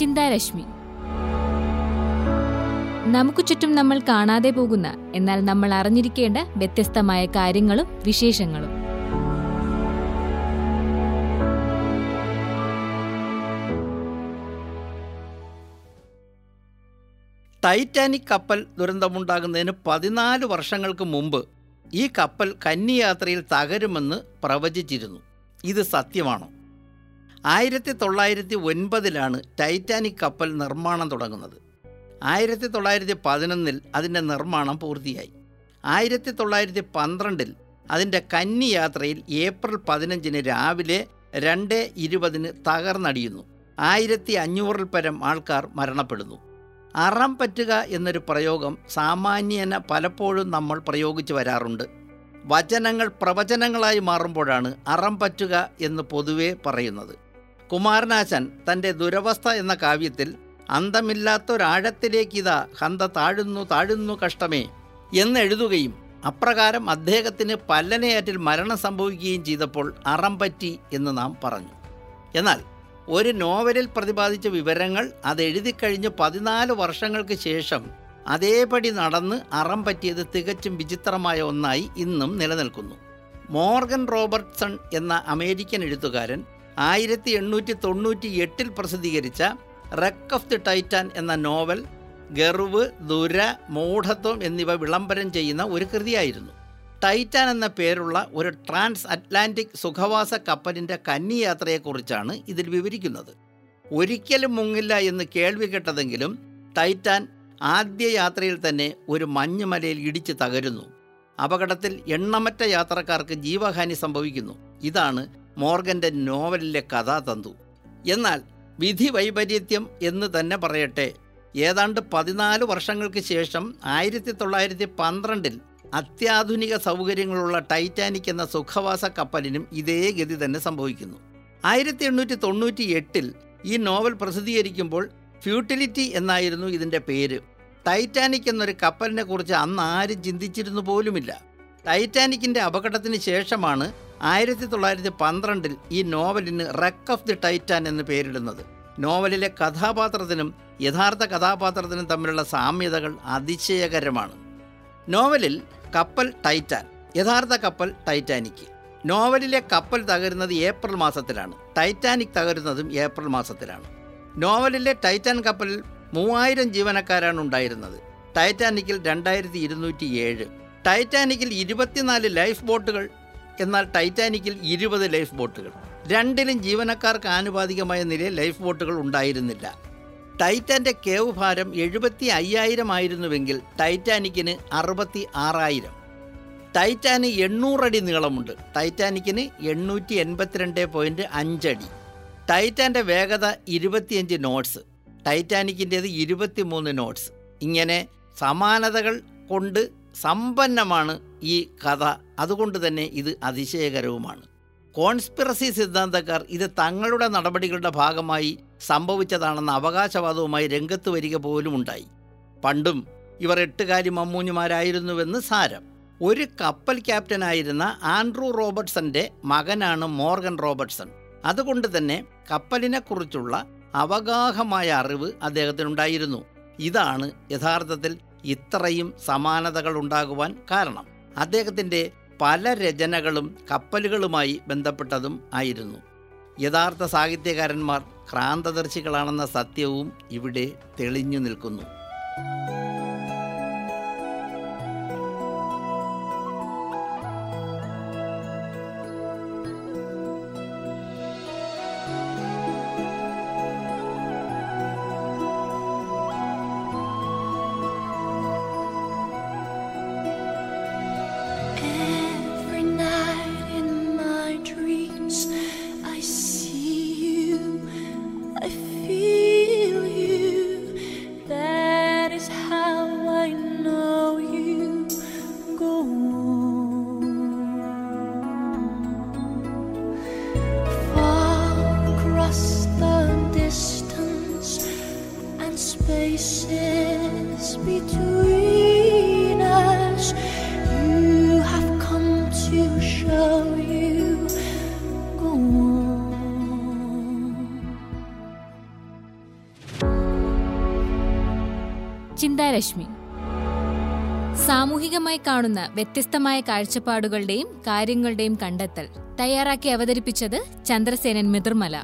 ചിന്താരശ്മി. നമുക്ക് ചുറ്റും നമ്മൾ കാണാതെ പോകുന്ന എന്നാൽ നമ്മൾ അറിഞ്ഞിരിക്കേണ്ട വ്യത്യസ്തമായ കാര്യങ്ങളും വിശേഷങ്ങളും. ടൈറ്റാനിക് കപ്പൽ ദുരന്തമുണ്ടാകുന്നതിന് പതിനാല് വർഷങ്ങൾക്ക് മുമ്പ് ഈ കപ്പൽ കന്നിയാത്രയിൽ തകരുമെന്ന് പ്രവചിച്ചിരുന്നു. ഇത് സത്യമാണോ? ആയിരത്തി തൊള്ളായിരത്തി ഒൻപതിലാണ് ടൈറ്റാനിക് കപ്പൽ നിർമ്മാണം തുടങ്ങുന്നത്. ആയിരത്തി തൊള്ളായിരത്തി പതിനൊന്നിൽ അതിന്റെ നിർമ്മാണം പൂർത്തിയായി. ആയിരത്തി തൊള്ളായിരത്തി പന്ത്രണ്ടിൽ അതിന്റെ കന്നി യാത്രയിൽ ഏപ്രിൽ പതിനഞ്ചിന് രാവിലെ രണ്ട് ഇരുപതിന് തകർന്നടിയുന്നു. ആയിരത്തി അഞ്ഞൂറിൽ പരം ആൾക്കാർ മരണപ്പെടുന്നു. അറം പറ്റുക എന്നൊരു പ്രയോഗം സാമാന്യേന പലപ്പോഴും നമ്മൾ പ്രയോഗിച്ചു വരാറുണ്ട്. വചനങ്ങൾ പ്രവചനങ്ങളായി മാറുമ്പോഴാണ് അറം പറ്റുക എന്ന് പൊതുവെ പറയുന്നത്. കുമാരനാശൻ തന്റെ ദുരവസ്ഥ എന്ന കാവ്യത്തിൽ അന്തമില്ലാത്തൊരാഴത്തിലേക്കിതാ ഹന്ത താഴുന്നു താഴുന്നു കഷ്ടമേ എന്നെഴുതുകയും അപ്രകാരം അദ്ദേഹത്തിന് പല്ലനയാറ്റിൽ മരണം സംഭവിക്കുകയും ചെയ്തപ്പോൾ അറം പറ്റി എന്ന് നാം പറഞ്ഞു. എന്നാൽ ഒരു നോവലിൽ പ്രതിപാദിച്ച വിവരങ്ങൾ അത് എഴുതിക്കഴിഞ്ഞ് പതിനാല് വർഷങ്ങൾക്ക് ശേഷം അതേപടി നടന്ന് അറം പറ്റിയത് തികച്ചും വിചിത്രമായ ഒന്നായി ഇന്നും നിലനിൽക്കുന്നു. മോർഗൻ റോബർട്ട്സൺ എന്ന അമേരിക്കൻ എഴുത്തുകാരൻ ആയിരത്തി എണ്ണൂറ്റി തൊണ്ണൂറ്റി എട്ടിൽ പ്രസിദ്ധീകരിച്ച റെക്ക് ഓഫ് ദി ടൈറ്റാൻ എന്ന നോവൽ ഗർവ് ദുര മൂഢത്വം എന്നിവ വിളംബരം ചെയ്യുന്ന ഒരു കൃതിയായിരുന്നു. ടൈറ്റാൻ എന്ന പേരുള്ള ഒരു ട്രാൻസ് അറ്റ്ലാന്റിക് സുഖവാസ കപ്പലിന്റെ കന്നിയാത്രയെക്കുറിച്ചാണ് ഇതിൽ വിവരിക്കുന്നത്. ഒരിക്കലും മുങ്ങില്ല എന്ന് കേൾവി കേട്ടതെങ്കിലും ടൈറ്റാൻ ആദ്യ യാത്രയിൽ തന്നെ ഒരു മഞ്ഞുമലയിൽ ഇടിച്ച് തകരുന്നു. അപകടത്തിൽ എണ്ണമറ്റ യാത്രക്കാർക്ക് ജീവഹാനി സംഭവിക്കുന്നു. ഇതാണ് മോർഗന്റെ നോവലിലെ കഥാതന്തു എന്നാൽ വിധി വൈപരീത്യം എന്ന് തന്നെ പറയട്ടെ ഏതാണ്ട് പതിനാല് വർഷങ്ങൾക്ക് ശേഷം ആയിരത്തി തൊള്ളായിരത്തി പന്ത്രണ്ടിൽ അത്യാധുനിക സൗകര്യങ്ങളുള്ള ടൈറ്റാനിക് എന്ന സുഖവാസ കപ്പലിനും ഇതേ ഗതി തന്നെ സംഭവിക്കുന്നു. ആയിരത്തി എണ്ണൂറ്റി തൊണ്ണൂറ്റി എട്ടിൽ ഈ നോവൽ പ്രസിദ്ധീകരിക്കുമ്പോൾ ഫ്യൂട്ടിലിറ്റി എന്നായിരുന്നു ഇതിന്റെ പേര്. ടൈറ്റാനിക് എന്നൊരു കപ്പലിനെ കുറിച്ച് അന്ന് ആരും ചിന്തിച്ചിരുന്നു പോലുമില്ല. ടൈറ്റാനിക്കിന്റെ അപകടത്തിന് ശേഷമാണ് ആയിരത്തി തൊള്ളായിരത്തി പന്ത്രണ്ടിൽ ഈ നോവലിന് റെക്ക് ഓഫ് ദി ടൈറ്റാൻ എന്ന് പേരിടുന്നത്. നോവലിലെ കഥാപാത്രത്തിനും യഥാർത്ഥ കഥാപാത്രത്തിനും തമ്മിലുള്ള സാമ്യതകൾ അതിശയകരമാണ്. നോവലിൽ കപ്പൽ ടൈറ്റാൻ യഥാർത്ഥ കപ്പൽ ടൈറ്റാനിക് നോവലിലെ കപ്പൽ തകരുന്നത് ഏപ്രിൽ മാസത്തിലാണ്. ടൈറ്റാനിക് തകരുന്നതും ഏപ്രിൽ മാസത്തിലാണ്. നോവലിലെ ടൈറ്റാൻ കപ്പലിൽ മൂവായിരം ജീവനക്കാരാണ് ഉണ്ടായിരുന്നത്. ടൈറ്റാനിക്കിൽ രണ്ടായിരത്തി ഇരുന്നൂറ്റി ഏഴ് ടൈറ്റാനിക്കിൽ ഇരുപത്തിനാല് ലൈഫ് ബോട്ടുകൾ എന്നാൽ ടൈറ്റാനിക്കിൽ ഇരുപത് ലൈഫ് ബോട്ടുകൾ. രണ്ടിലും ജീവനക്കാർക്ക് ആനുപാതികമായ നിലയിൽ ലൈഫ് ബോട്ടുകൾ ഉണ്ടായിരുന്നില്ല. ടൈറ്റാന്റെ കേവ് ഭാരം എഴുപത്തി അയ്യായിരം ആയിരുന്നുവെങ്കിൽ ടൈറ്റാനിക്കിന് അറുപത്തി ആറായിരം ടൈറ്റാന് എണ്ണൂറടി നീളമുണ്ട്. ടൈറ്റാനിക്കിന് എണ്ണൂറ്റി എൺപത്തിരണ്ട് പോയിന്റ് അഞ്ചടി. ടൈറ്റാന്റെ വേഗത ഇരുപത്തിയഞ്ച് നോട്ട്സ്. ടൈറ്റാനിക്കിന്റേത് ഇരുപത്തിമൂന്ന് നോട്ട്സ്. ഇങ്ങനെ സമാനതകൾ കൊണ്ട് സമ്പന്നമാണ് ഈ കഥ. അതുകൊണ്ട് തന്നെ ഇത് അതിശയകരവുമാണ്. കോൺസ്പിറസി സിദ്ധാന്തക്കാർ ഇത് തങ്ങളുടെ നടപടികളുടെ ഭാഗമായി സംഭവിച്ചതാണെന്ന അവകാശവാദവുമായി രംഗത്ത് വരിക പോലും ഉണ്ടായി. പണ്ടും ഇവർ എട്ടുകാരി മമ്മൂഞ്ഞുമാരായിരുന്നുവെന്ന് സാരം. ഒരു കപ്പൽ ക്യാപ്റ്റനായിരുന്ന ആൻഡ്രൂ റോബർട്ട്സന്റെ മകനാണ് മോർഗൻ റോബർട്ട്സൺ. അതുകൊണ്ട് തന്നെ കപ്പലിനെക്കുറിച്ചുള്ള അവഗാഹമായ അറിവ് അദ്ദേഹത്തിനുണ്ടായിരുന്നു. ഇതാണ് യഥാർത്ഥത്തിൽ ഇത്രയും സമാനതകൾ ഉണ്ടാകുവാൻ കാരണം. അദ്ദേഹത്തിന്റെ പല രചനകളും കപ്പലുകളുമായി ബന്ധപ്പെട്ടതും ആയിരുന്നു. യഥാർത്ഥ സാഹിത്യകാരന്മാർ ക്രാന്തദർശികളാണെന്ന സത്യവും ഇവിടെ തെളിഞ്ഞു നിൽക്കുന്നു. You have come to show you. ചിന്താരശ്മി സാമൂഹികമായി കാണുന്ന വ്യത്യസ്തമായ കാഴ്ചപ്പാടുകളുടെയും കാര്യങ്ങളുടെയും കണ്ടെത്തൽ തയ്യാറാക്കി അവതരിപ്പിച്ചത് ചന്ദ്രസേനൻ മിതിർമല.